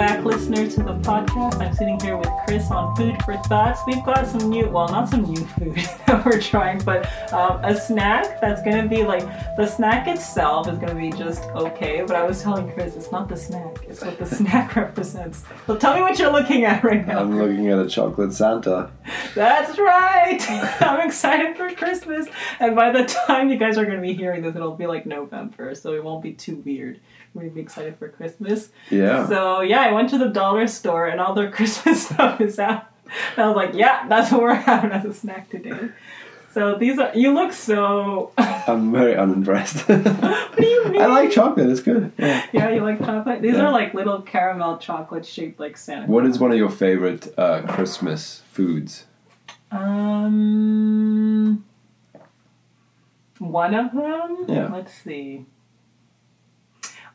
back, listener, to the podcast. I'm sitting here with Chris on Food for Thoughts. We've got some new, well, not some new food that we're trying, but um, a snack that's going to be like the snack itself is going to be just okay. But I was telling Chris, it's not the snack, it's what the snack represents. So tell me what you're looking at right now. I'm looking at a chocolate Santa. That's right. I'm excited for Christmas. And by the time you guys are going to be hearing this, it'll be like November, so it won't be too weird. To be excited for Christmas. Yeah. So, yeah, I went to the dollar store and all their Christmas stuff is out. And I was like, yeah, that's what we're having as a snack today. So these are, you look so, I'm very unimpressed. what do you mean? I like chocolate. It's good. Yeah. Yeah, you like chocolate? These Yeah. are like little caramel chocolate shaped like Santa What is one of your favorite uh, Christmas foods? Um, one of them. Yeah. Let's see.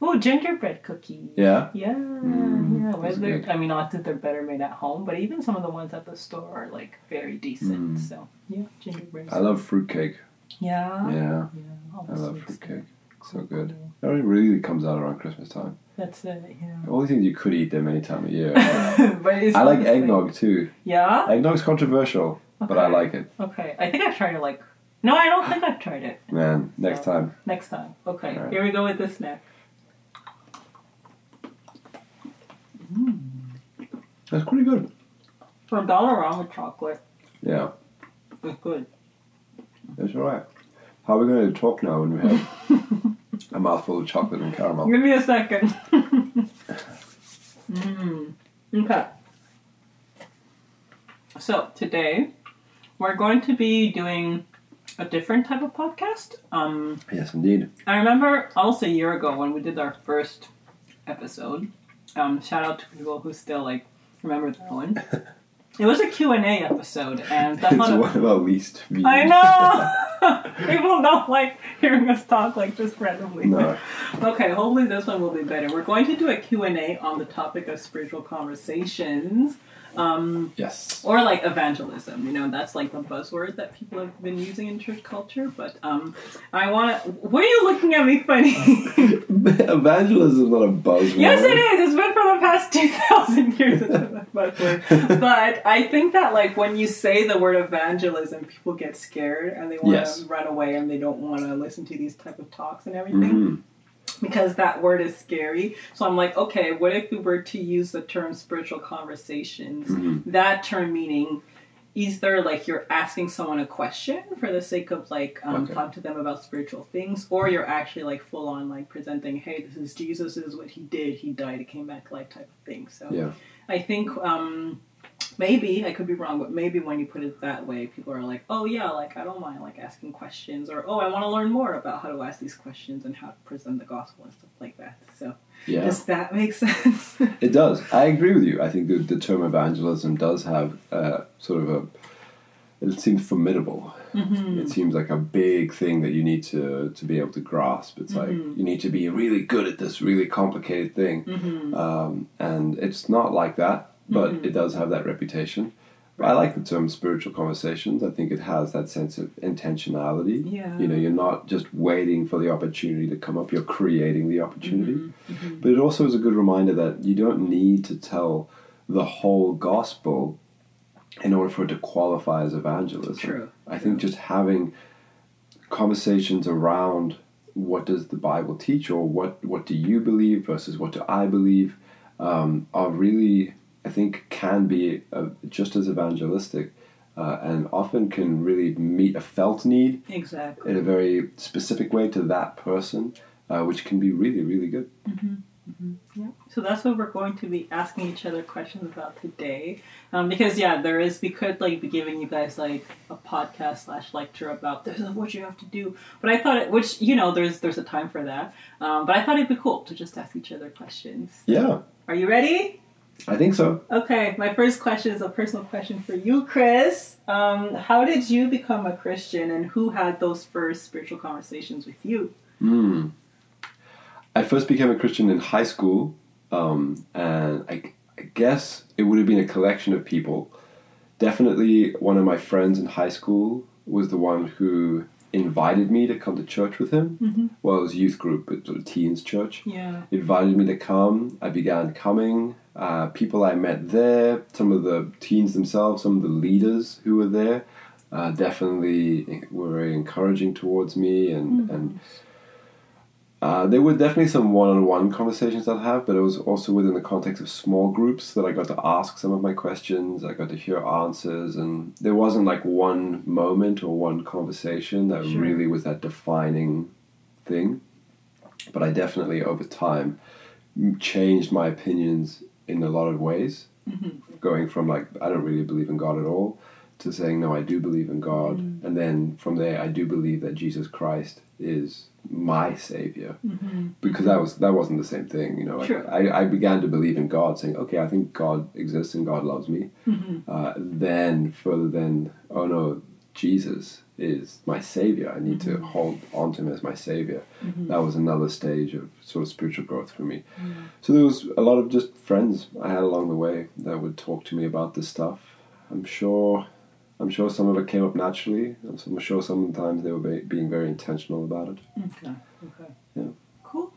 Oh, gingerbread cookies. Yeah. Yeah, Mm, yeah. Whether. I mean, not that they're better made at home, but even some of the ones at the store are like very decent. Mm. So yeah, gingerbread. I love fruitcake. Yeah. Yeah. Yeah. I love fruitcake. So good. It only really comes out around Christmas time. That's it. Yeah. All the things you could eat them any time of year. but I like eggnog too. Yeah. Eggnog's controversial, but I like it. Okay. I think I've tried it. Like, no, I don't think I've tried it. Man, next So- time. Next time. Okay. Alright. Here we go with the snack. That's pretty good. For a dollar wrong with chocolate, Yeah, it's good. that's alright. How are we going to talk now when we have a mouthful of chocolate and caramel? Give me a second. mm. Okay. So today we're going to be doing a different type of podcast. Um, Yes, indeed. I remember almost a year ago when we did our first episode. Um, shout out to people who still like remember that one. It was a Q and A episode, and that's It's one of our least viewed. I know. People don't like hearing us talk like just randomly. No. Okay, hopefully this one will be better. We're going to do a Q&A on the topic of spiritual conversations. Um, Yes. or like evangelism, you know, that's like the buzzword that people have been using in church culture. But um, I want to. What are you looking at me funny? Evangelism is not a buzzword. yes, it is. It's been for the past two thousand years. It's a buzzword. but I think that like when you say the word evangelism, people get scared and they want to Yes. run away and they don't want to listen to these type of talks and everything Mhm. because that word is scary. So I'm like, okay, what if we were to use the term spiritual conversations? Mhm. That term meaning either like you're asking someone a question for the sake of like um, Okay. talk to them about spiritual things, or you're actually like full on like presenting, hey, this is Jesus, this is what he did, he died, he came back to life type of thing. So Yeah. I think um, maybe I could be wrong, but maybe when you put it that way, people are like, "Oh yeah, like I don't mind like asking questions," or "Oh, I want to learn more about how to ask these questions and how to present the gospel and stuff like that." So Yeah. does that make sense? It does. I agree with you. I think the, the term evangelism does have uh, sort of a. It seems formidable. mm-hmm. It seems like a big thing that you need to to be able to grasp. It's like Mhm. you need to be really good at this really complicated thing, Mm-hmm. um, and it's not like that. But Mhm. it does have that reputation. I like the term spiritual conversations. I think it has that sense of intentionality. Yeah. You know, you're not just waiting for the opportunity to come up, you're creating the opportunity. Mhm. But it also is a good reminder that you don't need to tell the whole gospel in order for it to qualify as evangelism. True. I think just having conversations around what does the Bible teach or what, what do you believe versus what do I believe um, are really, I think, can be uh, just as evangelistic uh, and often can really meet a felt need Exactly. in a very specific way to that person, uh, which can be really, really good. Yeah. So that's what we're going to be asking each other questions about today. Um, because yeah, there is we could like be giving you guys like a podcast slash lecture about this is what you have to do. But I thought it which, you know, there's there's a time for that. Um, but I thought it'd be cool to just ask each other questions. Yeah, Are you ready? I think so. Okay, my first question is a personal question for you, Chris. Um, how did you become a Christian and who had those first spiritual conversations with you? Hmm. I first became a Christian in high school, um, and I, I guess it would have been a collection of people. Definitely, one of my friends in high school was the one who invited me to come to church with him. Mm-hmm. Well, it was youth group, but sort of teens church. Yeah. He invited me to come. I began coming, uh, people I met there, some of the teens themselves, some of the leaders who were there, uh, definitely were very encouraging towards me, and and uh, there were definitely some one-on-one conversations I'd have, but it was also within the context of small groups that I got to ask some of my questions. I got to hear answers, and there wasn't like one moment or one conversation that Sure. really was that defining thing. But I definitely, over time, changed my opinions in a lot of ways, mm-hmm. going from like I don't really believe in God at all to saying no, I do believe in God, mm-hmm. and then from there, I do believe that Jesus Christ is my savior. Mm-hmm. Because that was that wasn't the same thing you know? Sure. I, I began to believe in god saying okay i think god exists and god loves me. Uh, then further then oh no jesus is my savior i need to mm-hmm. hold on to him as my savior mm-hmm. that was another stage of sort of spiritual growth for me mm-hmm. so there was a lot of just friends i had along the way that would talk to me about this stuff i'm sure i'm sure some of it came up naturally i'm sure sometimes they were be- being very intentional about it Okay. Okay. Yeah. Cool.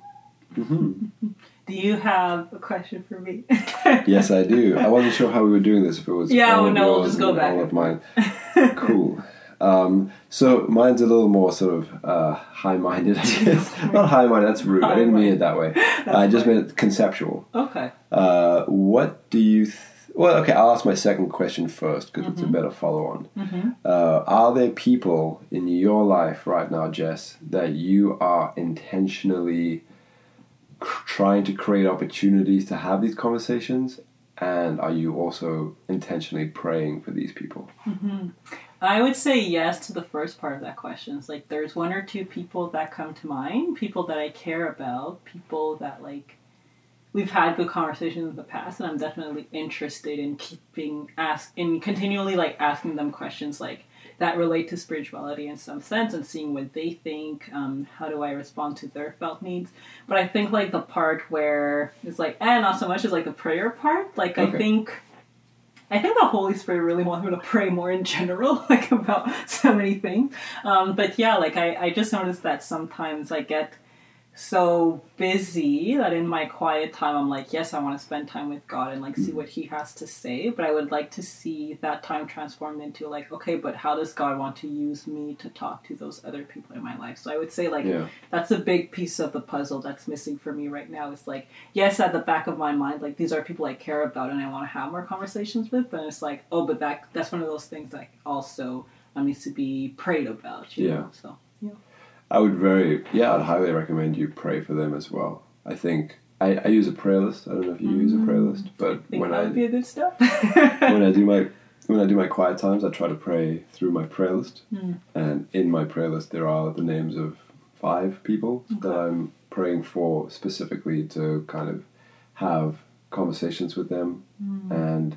hmm Do you have a question for me? Yes, I do. I wasn't sure how we were doing this. If it was Yeah, well, no, we'll just go back all of mine. cool. Um, so mine's a little more sort of uh, high-minded. I guess not high-minded. That's rude. I didn't mean it that way. I just meant conceptual. okay. Uh, what do you? Th- well, okay. I'll ask my second question first because Mm-hmm. it's a better follow-on. Uh, are there people in your life right now, Jess, that you are intentionally cr- trying to create opportunities to have these conversations? And are you also intentionally praying for these people? I would say yes to the first part of that question. It's like there's one or two people that come to mind, people that I care about, people that like we've had good conversations in the past, and I'm definitely interested in keeping ask in continually like asking them questions like that relate to spirituality in some sense and seeing what they think. Um, how do I respond to their felt needs? But I think like the part where it's like, eh, not so much as like the prayer part. Like I think. I think the Holy Spirit really wants me to pray more in general, like about so many things. Um, but yeah, like I, I just noticed that sometimes I get so busy that in my quiet time I'm like, yes, I want to spend time with God and like see what He has to say. But I would like to see that time transformed into like, okay, but how does God want to use me to talk to those other people in my life? So I would say like Yeah. that's a big piece of the puzzle that's missing for me right now. It's like, yes, at the back of my mind, like these are people I care about and I want to have more conversations with, but it's like, oh, but that that's one of those things that also um, needs to be prayed about. You Yeah. Know? So. I would very, yeah, I'd highly recommend you pray for them as well. I think I, I use a prayer list. I don't know if you use a prayer list, but I think when I would be a good step. when I do my when I do my quiet times, I try to pray through my prayer list, Hmm. and in my prayer list there are the names of five people that I'm praying for specifically to kind of have conversations with them, Hmm. and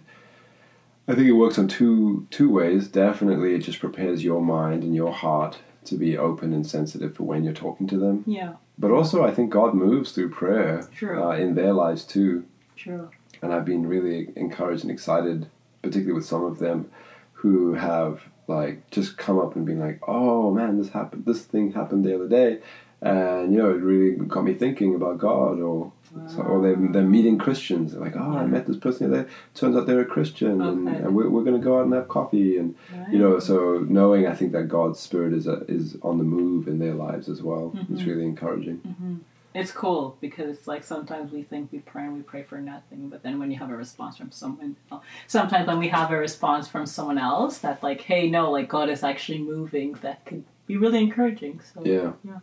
I think it works on two two ways. Definitely, it just prepares your mind and your heart to be open and sensitive for when you're talking to them. yeah, But also, I think God moves through prayer True. uh, in their lives too true. and I've been really encouraged and excited, particularly with some of them who have like just come up and been like, "Oh man, this happened. This thing happened the other day," and you know, it really got me thinking about God. Or so, or they're, they're meeting Christians. They're like, "Oh, I met this person the other day. Turns out they're a Christian, and, Okay. and we're, we're going to go out and have coffee." And you know, so knowing, I think that God's Spirit is a, is on the move in their lives as well. It's mm-hmm. really encouraging. Mm-hmm. It's cool because it's like sometimes we think we pray and we pray for nothing, but then when you have a response from someone, else, sometimes when we have a response from someone else that like, hey, no, like God is actually moving, that could be really encouraging. So Yeah. yeah, yeah.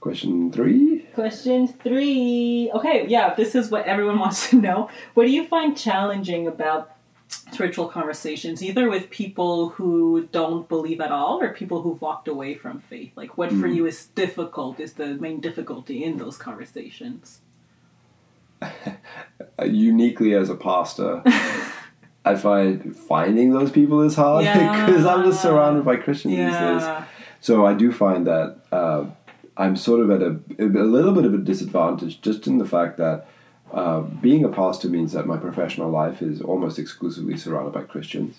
Question three. Question three. Okay, yeah, this is what everyone wants to know. What do you find challenging about spiritual conversations, either with people who don't believe at all or people who've walked away from faith? Like, what for you is difficult, is the main difficulty in those conversations? uh, uniquely as a pastor, I find finding those people is hard Yeah. because I'm just surrounded by Christians these days. Yeah. So I do find that uh, I'm sort of at a, a little bit of a disadvantage just in the fact that uh, being a pastor means that my professional life is almost exclusively surrounded by Christians.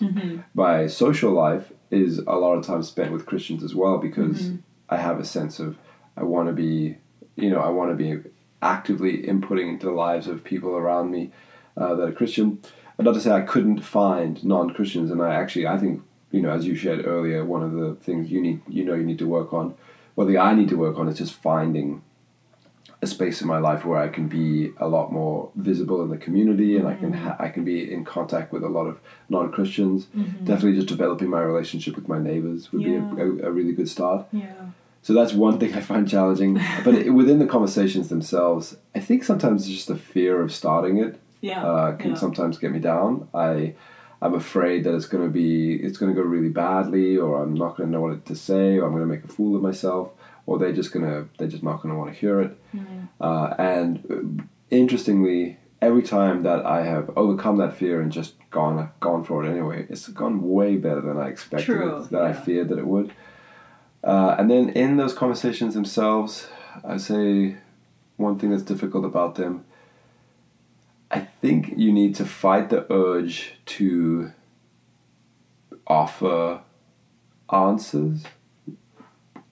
My social life is a lot of time spent with Christians as well because I have a sense of I want to be, you know, I want to be actively inputting into the lives of people around me uh, that are Christian. And not to say I couldn't find non-Christians, and I actually I think you know as you shared earlier, one of the things you need you know you need to work on, well the I need to work on is just finding a space in my life where I can be a lot more visible in the community, and I can ha- I can be in contact with a lot of non Christians. Definitely, just developing my relationship with my neighbors would Yeah. be a, a, a really good start. Yeah. So that's one thing I find challenging. But it, within the conversations themselves, I think sometimes it's just the fear of starting it Yeah. uh, can yeah. sometimes get me down. I I'm afraid that it's going to be it's going to go really badly, or I'm not going to know what to say, or I'm going to make a fool of myself, or they're just going to they're just not going to want to hear it. Uh, and uh, interestingly, every time that I have overcome that fear and just gone gone for it anyway, it's gone way better than I expected. True, it, that I feared that it would. Uh, and then in those conversations themselves, I say one thing that's difficult about them. I think you need to fight the urge to offer answers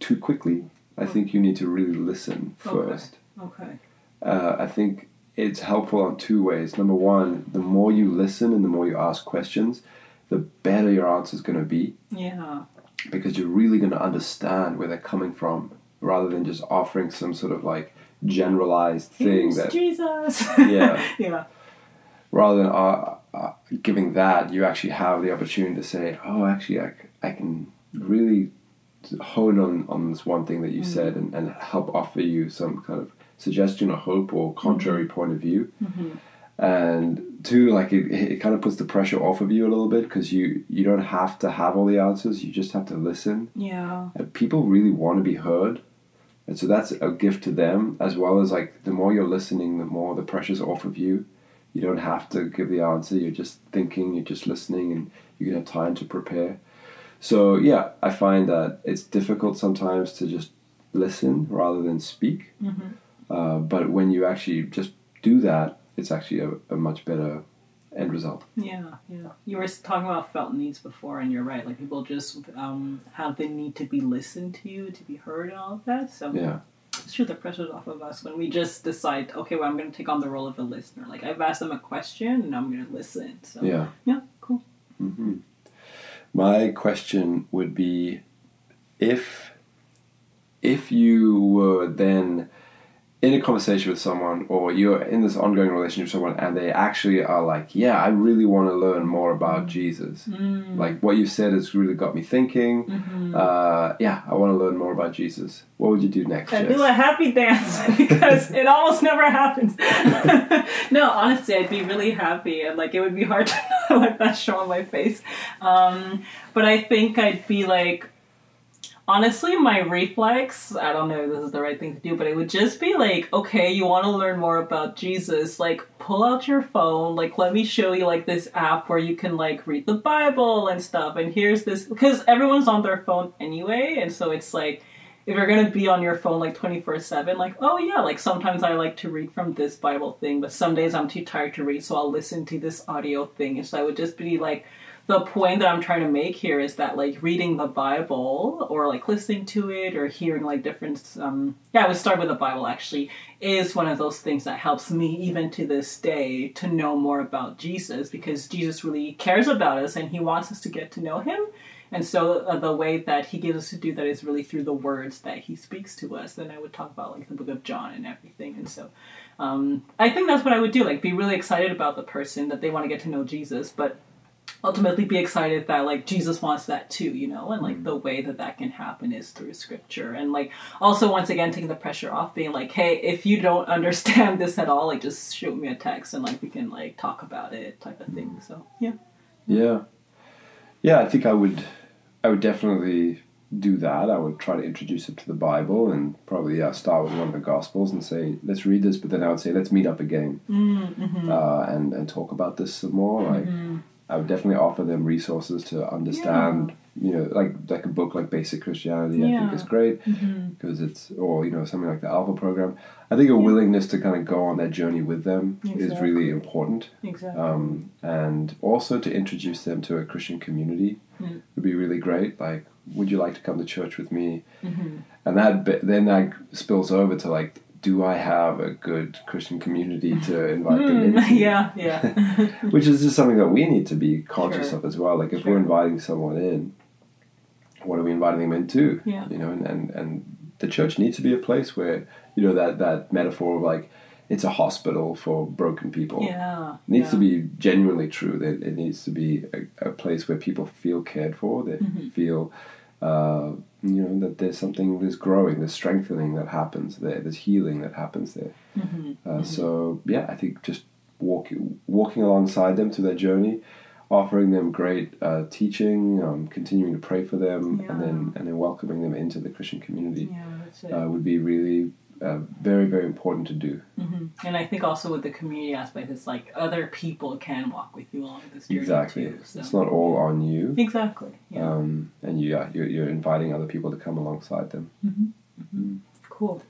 too quickly. I think you need to really listen Hmm. Okay. first. Okay. Uh, I think it's helpful in two ways. Number one, the more you listen and the more you ask questions, the better your answer is going to be Yeah. because you're really going to understand where they're coming from rather than just offering some sort of like generalized thing that Jesus. Yeah. yeah. rather than uh, uh, giving that, you actually have the opportunity to say, "Oh, actually, I, I can really hone on on this one thing that you said and, and help offer you some kind of suggestion or hope or contrary point of view." And two, like it, it kind of puts the pressure off of you a little bit because you you don't have to have all the answers. You just have to listen. Yeah. And people really want to be heard. And so that's a gift to them as well as like the more you're listening, the more the pressure's off of you. You don't have to give the answer, you're just thinking, you're just listening, and you can have time to prepare. So, yeah, I find that it's difficult sometimes to just listen rather than speak. Uh, but when you actually just do that, it's actually a, a much better end result. Yeah, yeah. You were talking about felt needs before, and you're right. Like people just um, have the need to be listened to, to be heard, and all of that. So Yeah. it's true. The pressure's off of us when we just decide, okay, well, I'm going to take on the role of a listener. Like I've asked them a question, and I'm going to listen. So Yeah. yeah, cool. hmm My question would be if if you were then in a conversation with someone or you're in this ongoing relationship with someone and they actually are like, yeah, I really want to learn more about Jesus. Like what you said has really got me thinking. Uh, yeah, I want to learn more about Jesus. What would you do next? I Jess? do a happy dance because it almost never happens. no, honestly, I'd be really happy, and like it would be hard to let that show on my face. Um, but I think I'd be like, honestly, my reflex. I don't know if this is the right thing to do, but it would just be like, okay, you want to learn more about Jesus? Like, pull out your phone. Like, let me show you like this app where you can like read the Bible and stuff. And here's this because everyone's on their phone anyway, and so it's like if you're gonna be on your phone like 24 7 like oh yeah like sometimes i like to read from this bible thing but some days i'm too tired to read so i'll listen to this audio thing and so i would just be like the point that i'm trying to make here is that like reading the bible or like listening to it or hearing like different um yeah i would start with the bible actually is one of those things that helps me even to this day to know more about jesus because jesus really cares about us and he wants us to get to know him and so uh, the way that he gives us to do that is really through the words that he speaks to us. Then I would talk about like the book of John and everything. And so um, I think that's what I would do. Like be really excited about the person that they want to get to know Jesus, but ultimately be excited that like Jesus wants that too, you know, and like mm. the way that that can happen is through scripture. And like also once again taking the pressure off, being like, hey, if you don't understand this at all, like just shoot me a text and like we can like talk about it, type of thing. Mm. So yeah. Yeah, yeah. I think I would. I would definitely do that. I would try to introduce it to the Bible and probably yeah, start with one of the Gospels and say, "Let's read this." But then I would say, "Let's meet up again mm, mm-hmm. uh, and and talk about this some more." Like, mm-hmm. I would definitely offer them resources to understand. You know, like like a book like Basic Christianity. I think is great because it's or you know something like the Alpha program. I think a willingness to kind of go on that journey with them is really important Exactly. um, and also to introduce them to a Christian community Mm. would be really great. Like, would you like to come to church with me? Mm-hmm. And that then that spills over to like, do I have a good Christian community to invite them Hmm, into? yeah, yeah. Which is just something that we need to be conscious Sure. of as well. Like if Sure. we're inviting someone in, what are we inviting them into? Yeah. You know, and, and, and the church needs to be a place where, you know, that, that metaphor of like it's a hospital for broken people. yeah. needs yeah. to be genuinely true. That it needs to be a, a place where people feel cared for. that Mm-hmm. feel, uh, you know, that there's something there's growing, there's strengthening that happens there, there's healing that happens there. Mhm, Uh, So yeah, I think just walking walking alongside them through their journey, offering them great uh, teaching, um, continuing to pray for them, and then and then welcoming them into the Christian community Yeah, uh, would be really uh, very very important to do. hmm And I think also with the community aspect, it's like other people can walk with you along this journey Exactly, too. So. it's not all on you. Exactly. Yeah. um, and you, yeah, you're, you're inviting other people to come alongside them. Cool.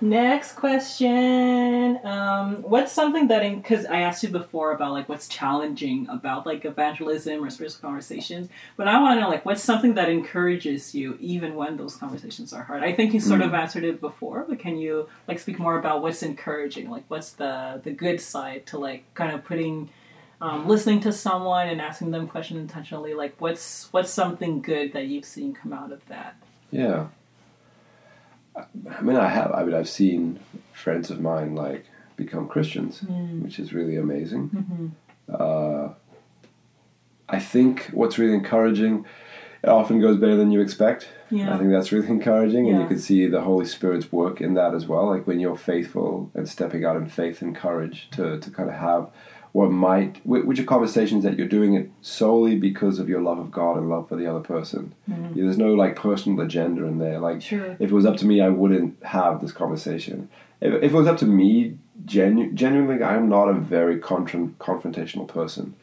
Next question. Um, what's something that, because I asked you before about like what's challenging about like evangelism or spiritual conversations, but I want to know like what's something that encourages you even when those conversations are hard. I think you sort of answered it before, but can you like speak more about what's encouraging? Like what's the the good side to like kind of putting, um, listening to someone and asking them questions intentionally. Like what's what's something good that you've seen come out of that? Yeah. I mean, I have. I mean, I've seen friends of mine like become Christians, which is really amazing. Uh, I think what's really encouraging, it often goes better than you expect. Yeah. I think that's really encouraging, and you can see the Holy Spirit's work in that as well. Like when you're faithful and stepping out in faith and courage to to kind of have what might, which are conversations that you're doing it solely because of your love of God and love for the other person. Mm-hmm. Yeah, there's no like personal agenda in there. Like Sure. if it was up to me, I wouldn't have this conversation. If, if it was up to me, genu- genuinely, I'm not a very confront- confrontational person,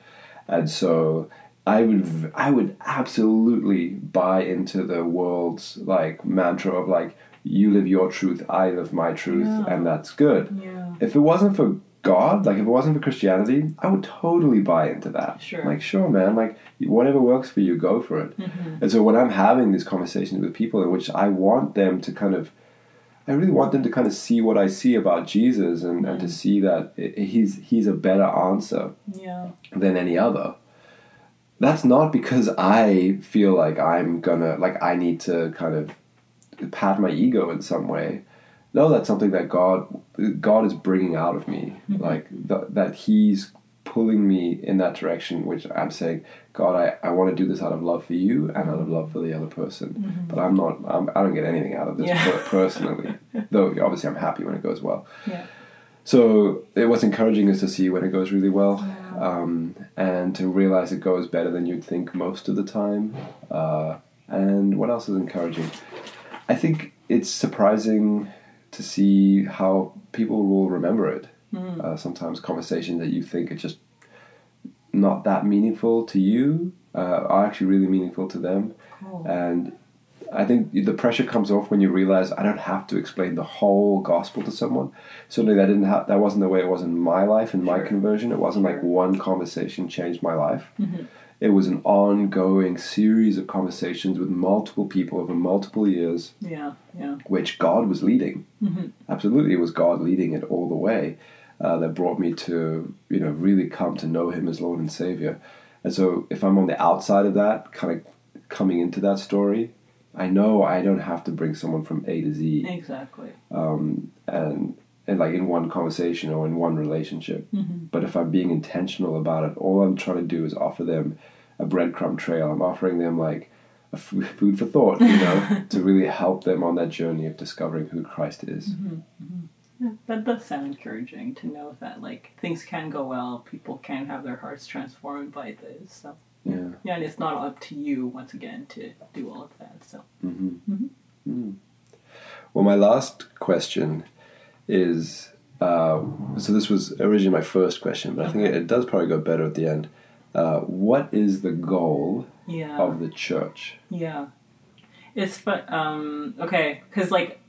and so I would I would absolutely buy into the world's like mantra of like you live your truth, I live my truth, Yeah. and that's good. Yeah. If it wasn't for God, like if it wasn't for Christianity, I would totally buy into that. Sure. Like, sure, man. Like, whatever works for you, go for it. Mm-hmm. And so when I'm having these conversations with people in which I want them to kind of, I really want them to kind of see what I see about Jesus and, and to mm-hmm. see that he's he's a better answer Yeah. than any other. That's not because I feel like I'm gonna like I need to kind of pat my ego in some way. No, that's something that God God is bringing out of me, like th- that He's pulling me in that direction. Which I'm saying, God, I, I want to do this out of love for you and out of love for the other person. But I'm not. I'm, I don't get anything out of this Yeah. per- personally. Though obviously I'm happy when it goes well. Yeah. So it, was encouraging is to see when it goes really well, um, and to realize it goes better than you'd think most of the time. Uh, and what else is encouraging? I think it's surprising to see how people will remember it. Uh, sometimes conversations that you think are just not that meaningful to you uh, are actually really meaningful to them. Cool. And I think the pressure comes off when you realize I don't have to explain the whole gospel to someone. Certainly, that didn't ha- that wasn't the way it was in my life and my Sure. conversion. It wasn't like one conversation changed my life. Mm-hmm. It was an ongoing series of conversations with multiple people over multiple years, Yeah. Yeah. which God was leading. Mm-hmm. Absolutely, it was God leading it all the way uh, that brought me to you know really come to know Him as Lord and Savior. And so, if I'm on the outside of that, kind of coming into that story, I know I don't have to bring someone from A to Z, Exactly. um, and and like in one conversation or in one relationship. Mm-hmm. But if I'm being intentional about it, all I'm trying to do is offer them a breadcrumb trail. I'm offering them like a f- food for thought, you know, to really help them on that journey of discovering who Christ is. Yeah, that does sound encouraging to know that like things can go well, people can have their hearts transformed by this. So Yeah. yeah, and it's not up to you once again to do all of that. So Mm. Well, my last question is uh, so this was originally my first question, but I think it, it does probably go better at the end. Uh, what is the goal yeah, of the church? yeah, it's but um okay because like.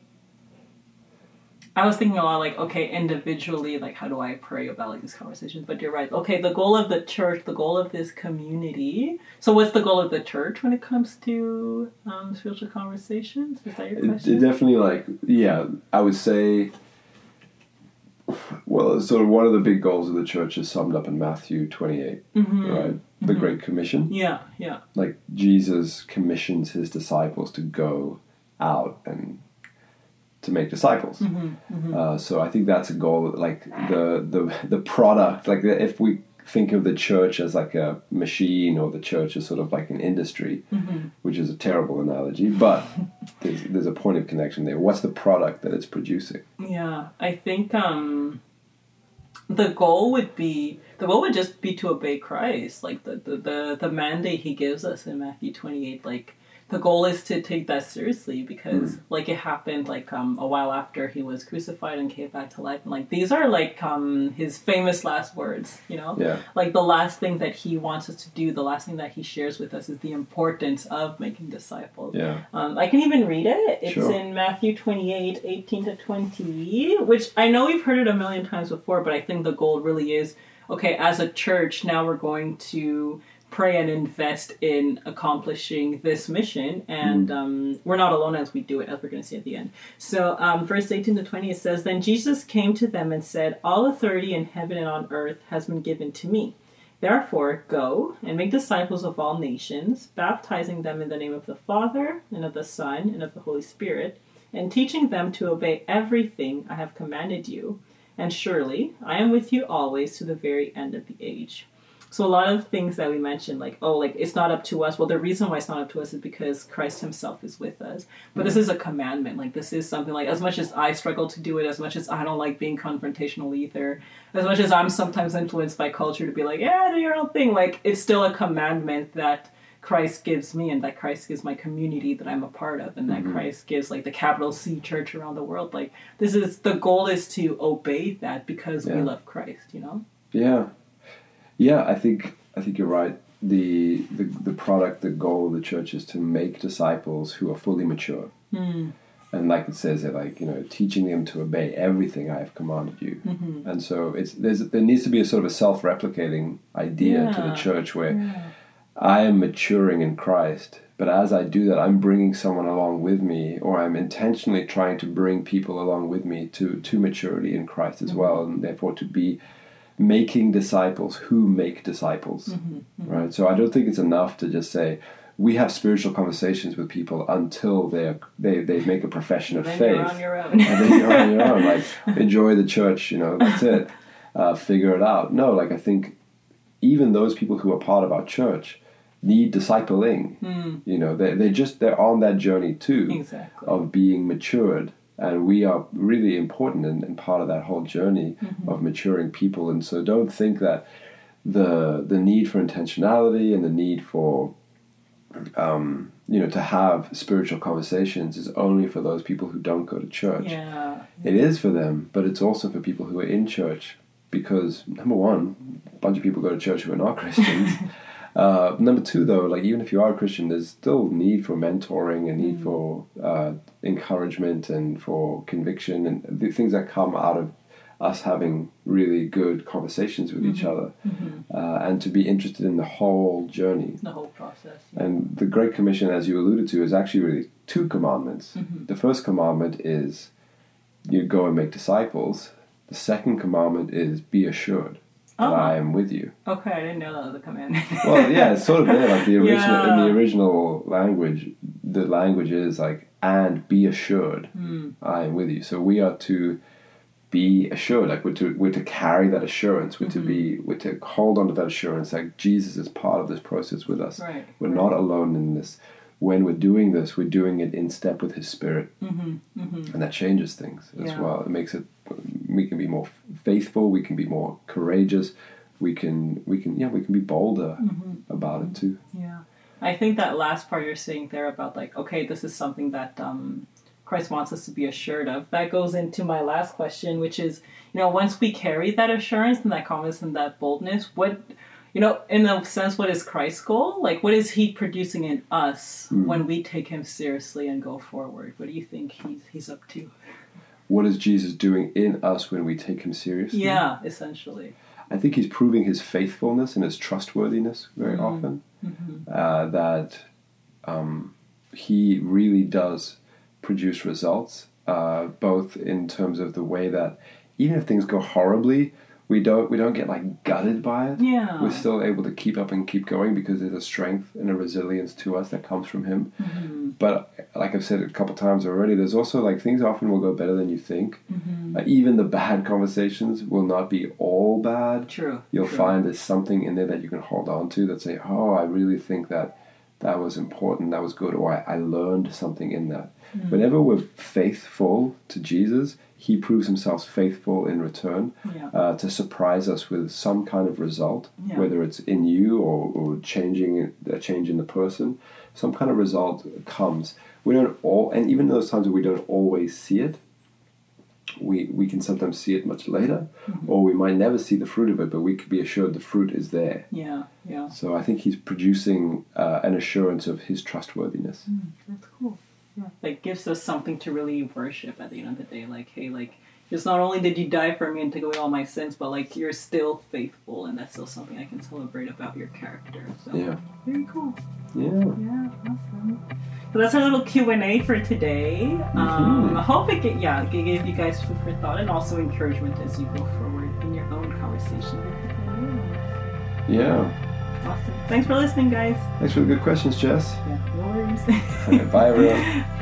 I was thinking a lot like, okay, individually, like, how do I pray about like these conversations? But you're right. Okay, the goal of the church, the goal of this community. So, what's the goal of the church when it comes to um, spiritual conversations? Is that your It, question? it definitely like yeah, I would say Well, sort of one of the big goals of the church is summed up in Matthew 28, mm-hmm. right? The mm-hmm. Great Commission. Yeah, yeah. Like Jesus commissions his disciples to go out and to make disciples. Mm-hmm, uh, so I think that's a goal. Like the the the product. Like the, if we think of the church as like a machine, or the church as sort of like an industry, which is a terrible analogy, but there's there's a point of connection there. What's the product that it's producing? Yeah, I think um, the goal would be the goal would just be to obey Christ, like the the, the, the mandate he gives us in Matthew twenty eight. Like the goal is to take that seriously because like it happened like um a while after he was crucified and came back to life, and like these are like um his famous last words, you know. Yeah. Like the last thing that he wants us to do, the last thing that he shares with us is the importance of making disciples. Yeah. Um, I can even read it. It's Sure. in Matthew 28, 18 to 20, which I know we've heard it a million times before, but I think the goal really is okay, as a church, now we're going to pray and invest in accomplishing this mission, and um, we're not alone as we do it, as we're going to see at the end. So, um, verse 18 to 20, it says, Then Jesus came to them and said, All authority in heaven and on earth has been given to me. Therefore, go and make disciples of all nations, baptizing them in the name of the Father, and of the Son, and of the Holy Spirit, and teaching them to obey everything I have commanded you. And surely I am with you always to the very end of the age. So a lot of things that we mentioned, like oh, like it's not up to us. Well, the reason why it's not up to us is because Christ Himself is with us. But this mm. is a commandment. Like this is something like as much as I struggle to do it, as much as I don't like being confrontational either, as much as I'm sometimes influenced by culture to be like, yeah, do your own thing. Like it's still a commandment that Christ gives me and that Christ gives my community that I'm a part of and that mm-hmm. Christ gives like the capital C church around the world. Like this is the goal is to obey that because we love Christ, you know? Yeah, yeah. I think I think you're right. The, the the product, the goal of the church is to make disciples who are fully mature, Hmm. and like it says, it like you know, teaching them to obey everything I have commanded you. Mm-hmm. And so it's there's there needs to be a sort of a self-replicating idea to the church where I am maturing in Christ, but as I do that, I'm bringing someone along with me, or I'm intentionally trying to bring people along with me to to maturity in Christ as well, and therefore to be making disciples who make disciples, mm-hmm, mm-hmm. right? So I don't think it's enough to just say we have spiritual conversations with people until they they they make a profession of Then faith you're on your own. and then you're on your own. Like, enjoy the church, you know, that's it. Uh, figure it out. No, like, I think even those people who are part of our church need discipling. Mm. You know, they they just, they're on that journey too exactly. of being matured. And we are really important and, and part of that whole journey of maturing people. And so don't think that the the need for intentionality and the need for um, you know to have spiritual conversations is only for those people who don't go to church. Yeah. It is for them, but it's also for people who are in church because number one, a bunch of people go to church who are not Christians. uh, number two, though, like even if you are a Christian, there's still need for mentoring and need for uh, encouragement and for conviction and the things that come out of us having really good conversations with each other uh, and to be interested in the whole journey. The whole process. And the Great Commission, as you alluded to, is actually really two commandments. The first commandment is you go and make disciples. The second commandment is be assured Oh. I am with you. Okay, I didn't know that was a command. Well, yeah, it's sort of there. Like the original in the original language, the language is like and be assured Hmm. I am with you. So we are to be assured, like we're to we're to carry that assurance. We're to be Mm-hmm. we're to hold on to that assurance. Like Jesus is part of this process with us. right. We're not alone in this. When we're doing this, we're doing it in step with His Spirit, Mm-hmm. Mm-hmm. and that changes things as Yeah. well. It makes it. We can be more faithful. We can be more courageous. We can. We can. Yeah. We can be bolder Mm-hmm. about it too. Yeah. I think that last part you're saying there about like, okay, this is something that um, Christ wants us to be assured of. That goes into my last question, which is, you know, once we carry that assurance and that confidence and that boldness, what, you know, in a sense, what is Christ's goal? Like, what is He producing in us when we take Him seriously and go forward? What do you think He's He's up to? What is Jesus doing in us when we take Him seriously? Yeah, essentially. I think He's proving His faithfulness and His trustworthiness very Mm-hmm. often. Uh, that um, He really does produce results, uh, both in terms of the way that even if things go horribly, we don't we don't get like gutted by it. Yeah. We're still able to keep up and keep going because there's a strength and a resilience to us that comes from Him. Mm-hmm. But like I've said a couple times already, there's also like things often will go better than you think. Mm-hmm. Uh, even the bad conversations will not be all bad. True. You'll true. find there's something in there that you can hold on to that say, oh, I really think that that was important, that was good, or I, I learned something in that. Mm. Whenever we're faithful to Jesus, He proves Himself faithful in return Yeah. uh, to surprise us with some kind of result, Yeah. whether it's in you or, or changing a change in the person. Some kind of result comes. We don't all, and even those times where we don't always see it, we we can sometimes see it much later, Mm-hmm. or we might never see the fruit of it, but we could be assured the fruit is there. Yeah. Yeah. So I think he's producing uh, an assurance of his trustworthiness. That's cool. Yeah. Like gives us something to really worship at the end of the day. Like, hey, like just not only did you die for me and take away all my sins, but like you're still faithful, and that's still something I can celebrate about your character. So Yeah, very cool. yeah. Yeah, awesome. So that's our little Q and A for today. Um, Mhm. I hope it get, yeah it gave you guys food for thought and also encouragement as you go forward in your own conversation with people. Yeah. Awesome. Thanks for listening, guys. Thanks for the good questions, Jess. Yeah, no worries. Okay, bye, everyone.